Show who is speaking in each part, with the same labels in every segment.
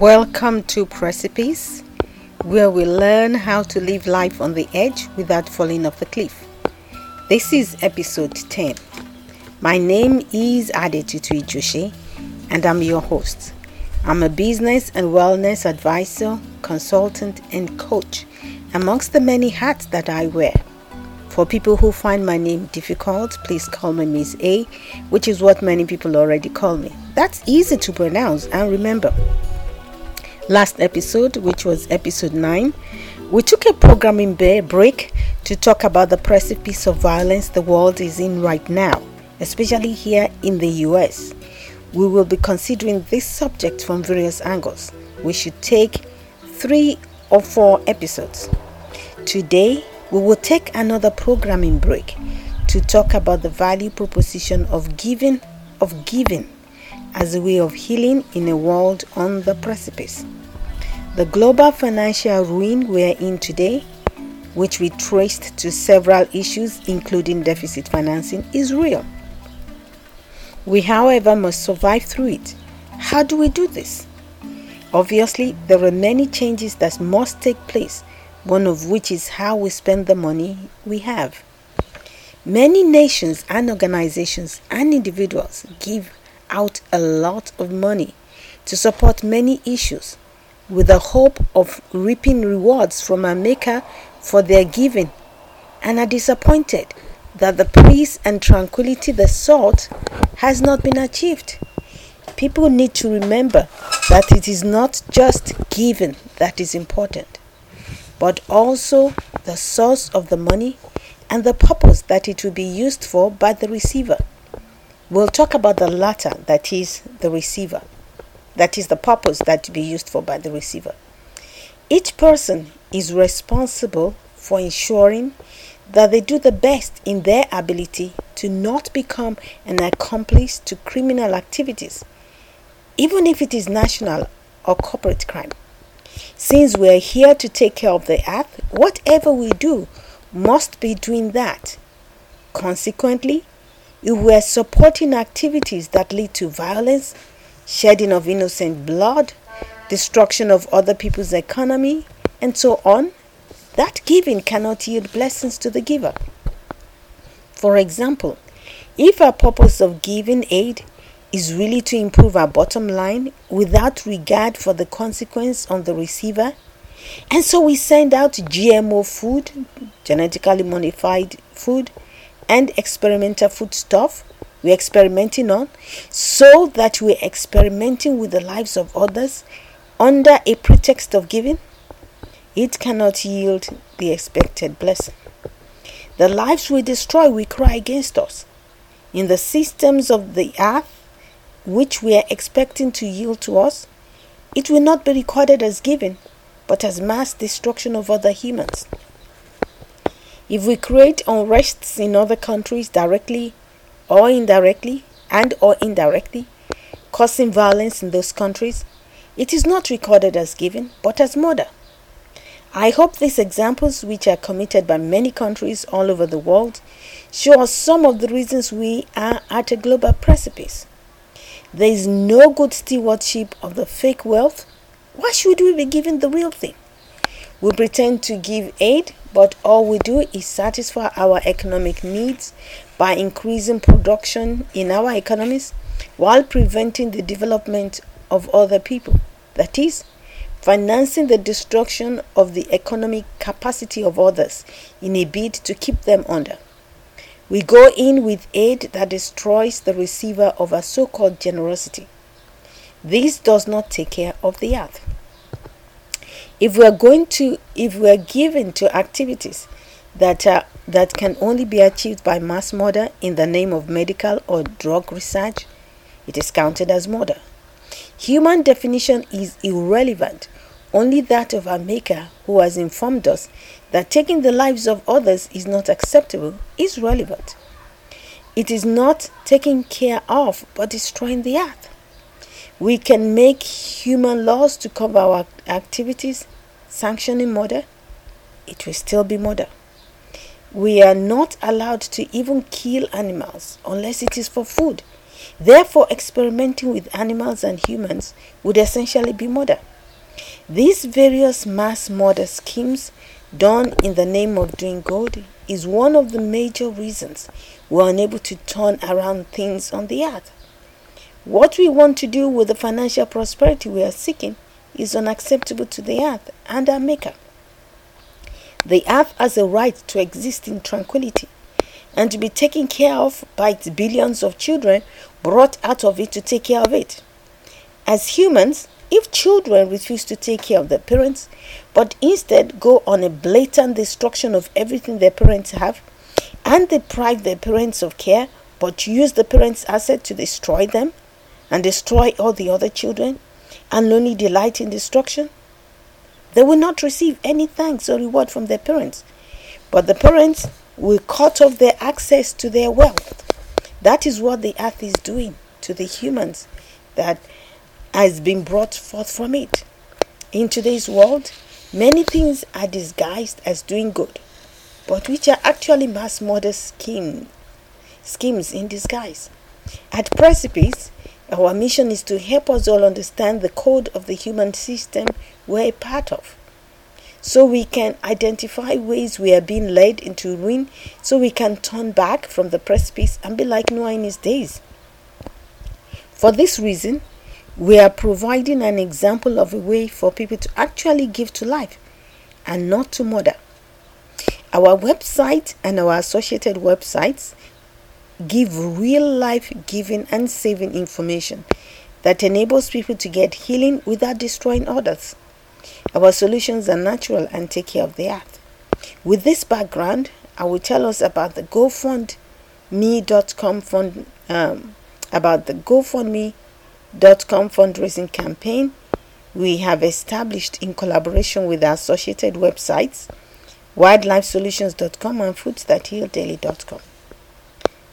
Speaker 1: Welcome to Precipice, where we learn how to live life on the edge without falling off the cliff. This is episode 10. My name is Adetutu Ijoshi, and I'm your host. I'm a business and wellness advisor, consultant, and coach, amongst the many hats that I wear. For people who find my name difficult, please call me Miss A, which is what many people already call me. That's easy to pronounce and remember. Last episode, which was episode 9, we took a programming break to talk about the precipice of violence the world is in right now, especially here in the US. We will be considering this subject from various angles. We should take three or four episodes. Today, we will take another programming break to talk about the value proposition of giving of giving as a way of healing in a world on the precipice. The global financial ruin we are in today, which we traced to several issues including deficit financing, is real. We, however, must survive through it. How do we do this? Obviously, there are many changes that must take place, one of which is how we spend the money we have. Many nations and organizations and individuals give out a lot of money to support many issues with the hope of reaping rewards from a maker for their giving and are disappointed that the peace and tranquility they sought has not been achieved. People need to remember that it is not just giving that is important, but also the source of the money and the purpose that it will be used for by the receiver. We'll talk about the latter, that is, the receiver. That is the purpose that to be used for by the receiver. Each person is responsible for ensuring that they do the best in their ability to not become an accomplice to criminal activities, even if it is national or corporate crime. Since we are here to take care of the earth, whatever we do must be doing that. Consequently, if we are supporting activities that lead to violence, shedding of innocent blood, destruction of other people's economy, and so on, that giving cannot yield blessings to the giver. For example, if our purpose of giving aid is really to improve our bottom line without regard for the consequence on the receiver, and so we send out GMO food, genetically modified food, and experimental food stuff we're experimenting on so that we're experimenting with the lives of others under a pretext of giving, it cannot yield the expected blessing. The lives we destroy will cry against us. In the systems of the earth, which we are expecting to yield to us, it will not be recorded as giving, but as mass destruction of other humans. If we create unrests in other countries directly or indirectly and or indirectly, causing violence in those countries, it is not recorded as giving, but as murder. I hope these examples, which are committed by many countries all over the world, show us some of the reasons we are at a global precipice. There is no good stewardship of the fake wealth. Why should we be giving the real thing? We pretend to give aid, but all we do is satisfy our economic needs by increasing production in our economies while preventing the development of other people. That is, financing the destruction of the economic capacity of others in a bid to keep them under. We go in with aid that destroys the receiver of our so called generosity. This does not take care of the earth if we are going to if we are given to activities that are that can only be achieved by mass murder in the name of medical or drug research it is counted as murder human definition is irrelevant only that of our maker who has informed us that taking the lives of others is not acceptable is relevant it is not taking care of but destroying the earth we can make human laws to cover our activities, sanctioning murder. It will still be murder. We are not allowed to even kill animals unless it is for food. Therefore, experimenting with animals and humans would essentially be murder. These various mass murder schemes done in the name of doing good is one of the major reasons we're unable to turn around things on the earth. What we want to do with the financial prosperity we are seeking is unacceptable to the earth and our Maker. The earth has a right to exist in tranquility and to be taken care of by its billions of children brought out of it to take care of it. As humans, if children refuse to take care of their parents, but instead go on a blatant destruction of everything their parents have, and deprive their parents of care, but use the parents' asset to destroy them and destroy all the other children, and only delight in destruction, they will not receive any thanks or reward from their parents. But the parents will cut off their access to their wealth. That is what the earth is doing to the humans that has been brought forth from it. In today's world, many things are disguised as doing good, but which are actually mass murder scheme, schemes in disguise. At Precipice, our mission is to help us all understand the code of the human system we're a part of. So we can identify ways we are being led into ruin, so we can turn back from the precipice and be like Noah in his days. For this reason, we are providing an example of a way for people to actually give to life and not to murder. Our website and our associated websites give real life giving and saving information that enables people to get healing without destroying others. Our solutions are natural and take care of the earth. With this background, I will tell us about the GoFundMe.com fund, um, about the GoFundMe com fundraising campaign we have established in collaboration with our associated websites wiredlifesolutions.com and foodsthathealdaily.com.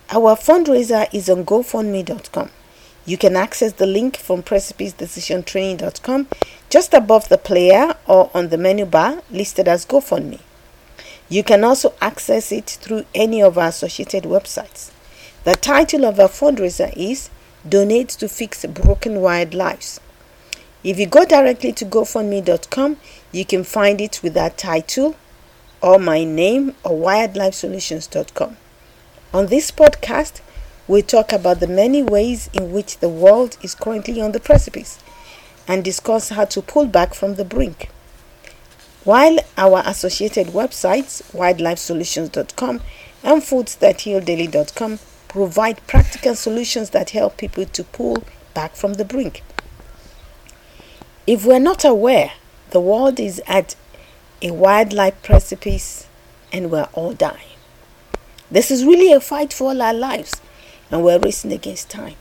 Speaker 1: Our fundraiser is on gofundme.com. You can access the link from precipicedecisiontraining.com just above the player or on the menu bar listed as GoFundMe. You can also access it through any of our associated websites. The title of our fundraiser is donate to fix broken wired lives. If you go directly to gofundme.com, you can find it with that title or my name or wiredlifesolutions.com. On this podcast, we talk about the many ways in which the world is currently on the precipice and discuss how to pull back from the brink. While our associated websites, wiredlifesolutions.com and foodsthathealdaily.com, provide practical solutions that help people to pull back from the brink. If we're not aware, the world is at a wildlife precipice and we're all dying. This is really a fight for all our lives, and we're racing against time.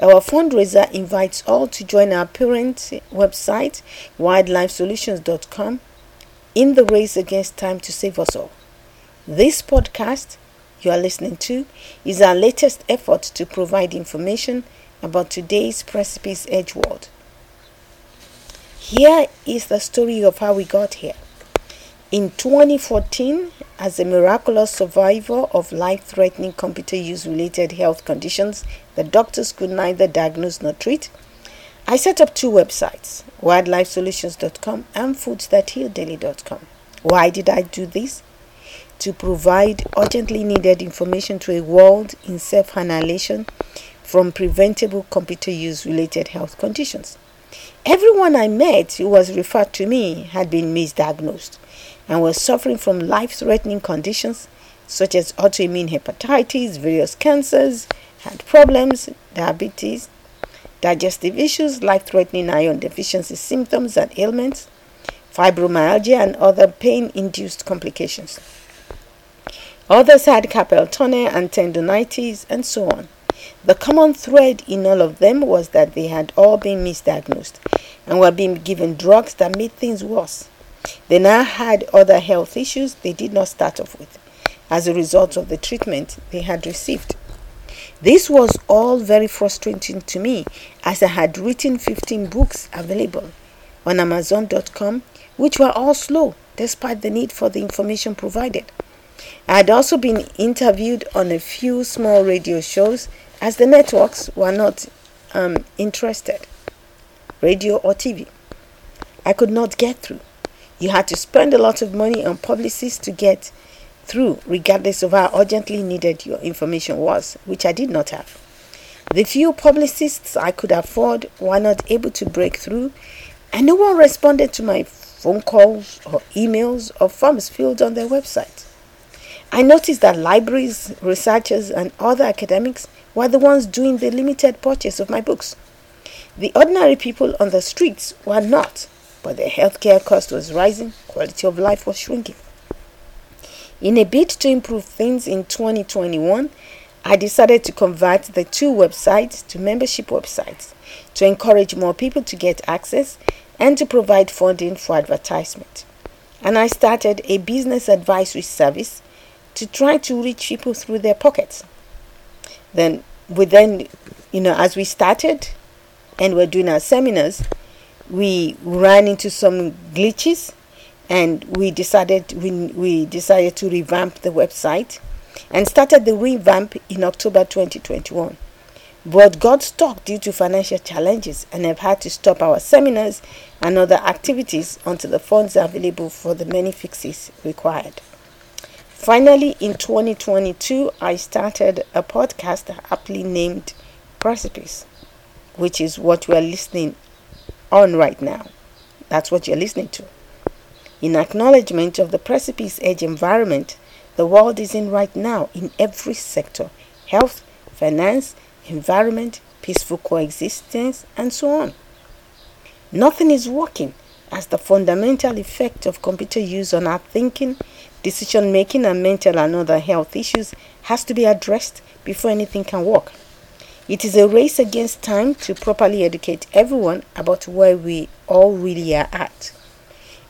Speaker 1: Our fundraiser invites all to join our parent website, wiredlifesolutions.com, in the race against time to save us all. This podcast you are listening to is our latest effort to provide information about today's precipice edge world. Here is the story of how we got here. In 2014, as a miraculous survivor of life threatening computer use related health conditions that doctors could neither diagnose nor treat, I set up two websites, wiredlifesolutions.com and foodsthathealdaily.com. Why did I do this? to provide urgently needed information to a world in self annihilation from preventable computer use related health conditions. Everyone I met who was referred to me had been misdiagnosed and was suffering from life threatening conditions such as autoimmune hepatitis, various cancers, heart problems, diabetes, digestive issues, life threatening iron deficiency symptoms and ailments, fibromyalgia, and other pain induced complications. Others had carpal tunnel and tendonitis and so on. The common thread in all of them was that they had all been misdiagnosed and were being given drugs that made things worse. They now had other health issues they did not start off with as a result of the treatment they had received. This was all very frustrating to me as I had written 15 books available on Amazon.com, which were all slow despite the need for the information provided. I had also been interviewed on a few small radio shows as the networks were not um, interested, radio or TV. I could not get through. You had to spend a lot of money on publicists to get through, regardless of how urgently needed your information was, which I did not have. The few publicists I could afford were not able to break through, and no one responded to my phone calls or emails or forms filled on their website. I noticed that libraries, researchers, and other academics were the ones doing the limited purchase of my books. The ordinary people on the streets were not, but the healthcare cost was rising, quality of life was shrinking. In a bid to improve things in 2021, I decided to convert the two websites to membership websites to encourage more people to get access and to provide funding for advertisement. And I started a business advisory service to try to reach people through their pockets. Then, within, you know, as we started and we're doing our seminars, we ran into some glitches and we decided we, we decided to revamp the website and started the revamp in October 2021. But got stuck due to financial challenges and have had to stop our seminars and other activities until the funds are available for the many fixes required. Finally, in 2022, I started a podcast aptly named Precipice, which is what we are listening on right now. That's what you're listening to. In acknowledgement of the precipice edge environment the world is in right now in every sector health, finance, environment, peaceful coexistence, and so on. Nothing is working as the fundamental effect of computer use on our thinking, decision making, and mental and other health issues has to be addressed before anything can work. It is a race against time to properly educate everyone about where we all really are at.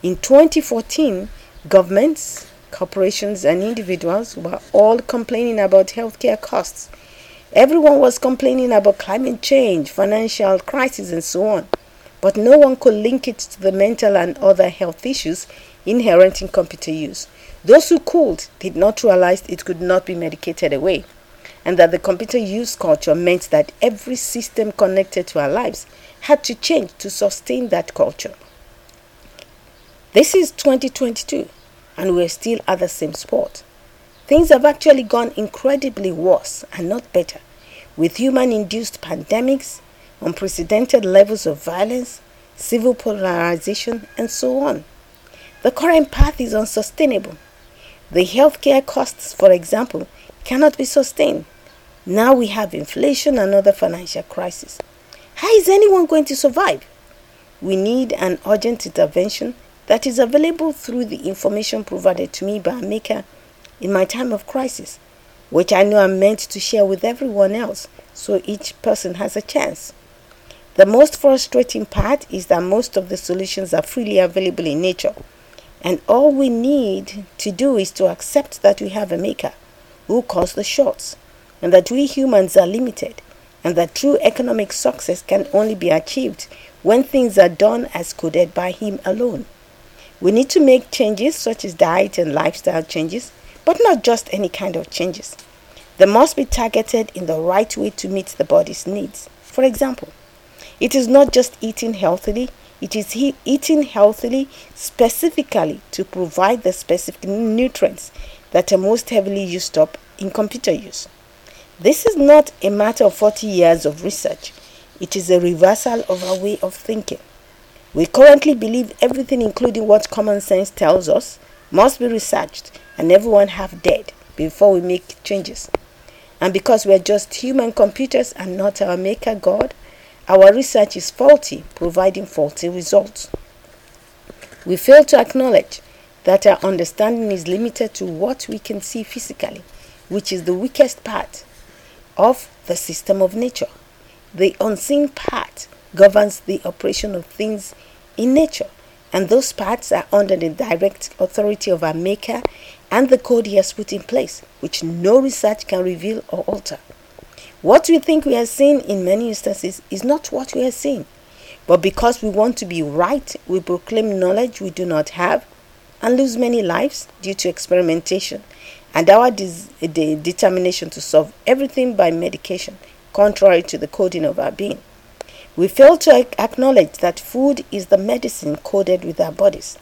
Speaker 1: In 2014, governments, corporations, and individuals were all complaining about healthcare costs. Everyone was complaining about climate change, financial crisis, and so on. But no one could link it to the mental and other health issues inherent in computer use. Those who could did not realize it could not be medicated away, and that the computer use culture meant that every system connected to our lives had to change to sustain that culture. This is 2022 and we're still at the same spot. Things have actually gone incredibly worse and not better, with human induced pandemics, unprecedented levels of violence, civil polarization, and so on. The current path is unsustainable. The healthcare costs, for example, cannot be sustained. Now we have inflation and other financial crisis. How is anyone going to survive? We need an urgent intervention that is available through the information provided to me by a maker in my time of crisis, which I know I'm meant to share with everyone else so each person has a chance. The most frustrating part is that most of the solutions are freely available in nature, and all we need to do is to accept that we have a maker who calls the shots, and that we humans are limited, and that true economic success can only be achieved when things are done as coded by him alone. We need to make changes such as diet and lifestyle changes, but not just any kind of changes. They must be targeted in the right way to meet the body's needs. For example, it is not just eating healthily, it is he- eating healthily specifically to provide the specific nutrients that are most heavily used up in computer use. This is not a matter of 40 years of research, it is a reversal of our way of thinking. We currently believe everything, including what common sense tells us, must be researched and everyone have dead before we make changes. And because we're just human computers and not our maker God, our research is faulty, providing faulty results. We fail to acknowledge that our understanding is limited to what we can see physically, which is the weakest part of the system of nature. The unseen part governs the operation of things in nature, and those parts are under the direct authority of our Maker and the code He has put in place, which no research can reveal or alter. What we think we are seeing in many instances is not what we are seeing, but because we want to be right, we proclaim knowledge we do not have and lose many lives due to experimentation and our des- eh, de- determination to solve everything by medication contrary to the coding of our being. We fail to acknowledge that food is the medicine coded with our bodies,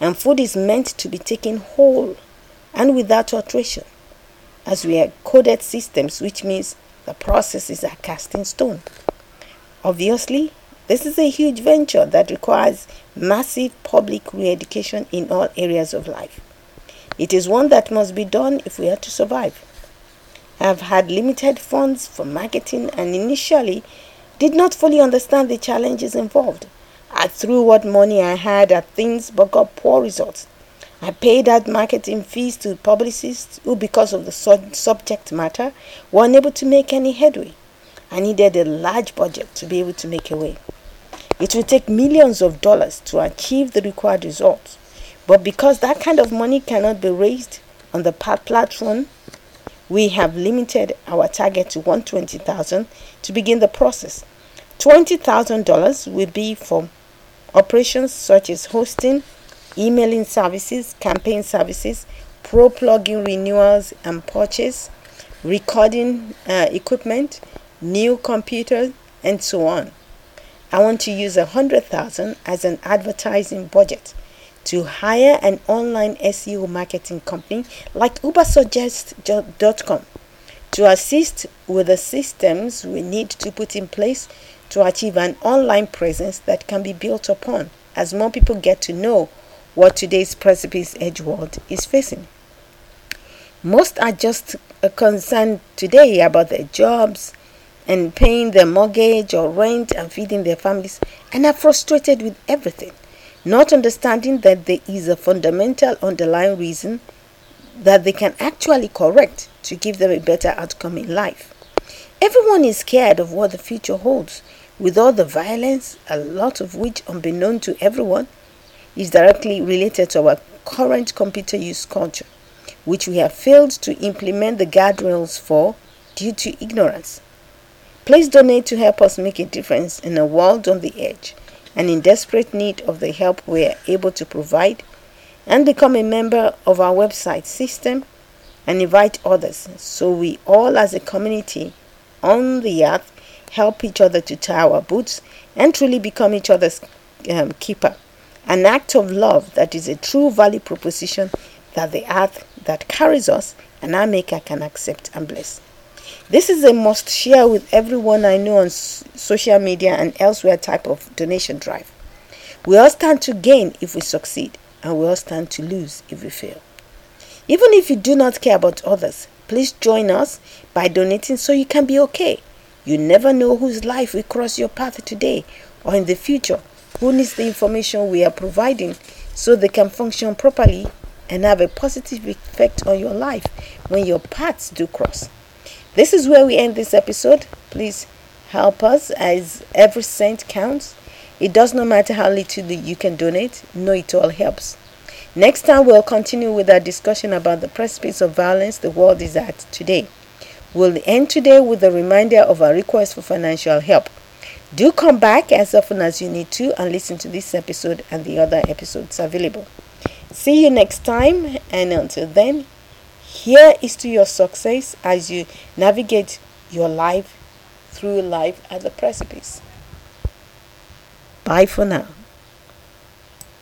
Speaker 1: and food is meant to be taken whole and without alteration, as we are coded systems, which means the processes are cast in stone. Obviously, this is a huge venture that requires massive public re education in all areas of life. It is one that must be done if we are to survive. I have had limited funds for marketing and initially did not fully understand the challenges involved. I threw what money I had at things but got poor results. I paid out marketing fees to publicists who, because of the subject matter, were unable to make any headway. I needed a large budget to be able to make a way. It will take millions of dollars to achieve the required results. But because that kind of money cannot be raised on the platform, we have limited our target to 120,000 to begin the process. $20,000 will be for operations such as hosting, emailing services, campaign services, pro plugin renewals and purchase, recording uh, equipment, new computers, and so on. I want to use a hundred thousand as an advertising budget to hire an online SEO marketing company like ubersuggest.com to assist with the systems we need to put in place to achieve an online presence that can be built upon as more people get to know what today's precipice edge world is facing. Most are just uh, concerned today about their jobs and paying their mortgage or rent and feeding their families and are frustrated with everything, not understanding that there is a fundamental underlying reason that they can actually correct to give them a better outcome in life. Everyone is scared of what the future holds, with all the violence, a lot of which, unbeknown to everyone, is directly related to our current computer use culture, which we have failed to implement the guardrails for due to ignorance. Please donate to help us make a difference in a world on the edge and in desperate need of the help we are able to provide, and become a member of our website system and invite others so we all as a community on the earth help each other to tie our boots and truly become each other's um, keeper an act of love that is a true value proposition that the earth that carries us and our maker can accept and bless. This is a must share with everyone I know on social media and elsewhere type of donation drive. We all stand to gain if we succeed, and we all stand to lose if we fail. Even if you do not care about others, please join us by donating so you can be okay. You never know whose life will cross your path today or in the future who needs the information we are providing so they can function properly and have a positive effect on your life when your paths do cross. This is where we end this episode. Please help us as every cent counts. It does not matter how little you can donate, no, it all helps. Next time, we'll continue with our discussion about the precipice of violence the world is at today. We'll end today with a reminder of our request for financial help. Do come back as often as you need to and listen to this episode and the other episodes available. See you next time, and until then, here is to your success as you navigate your life through life at the precipice. Bye for now.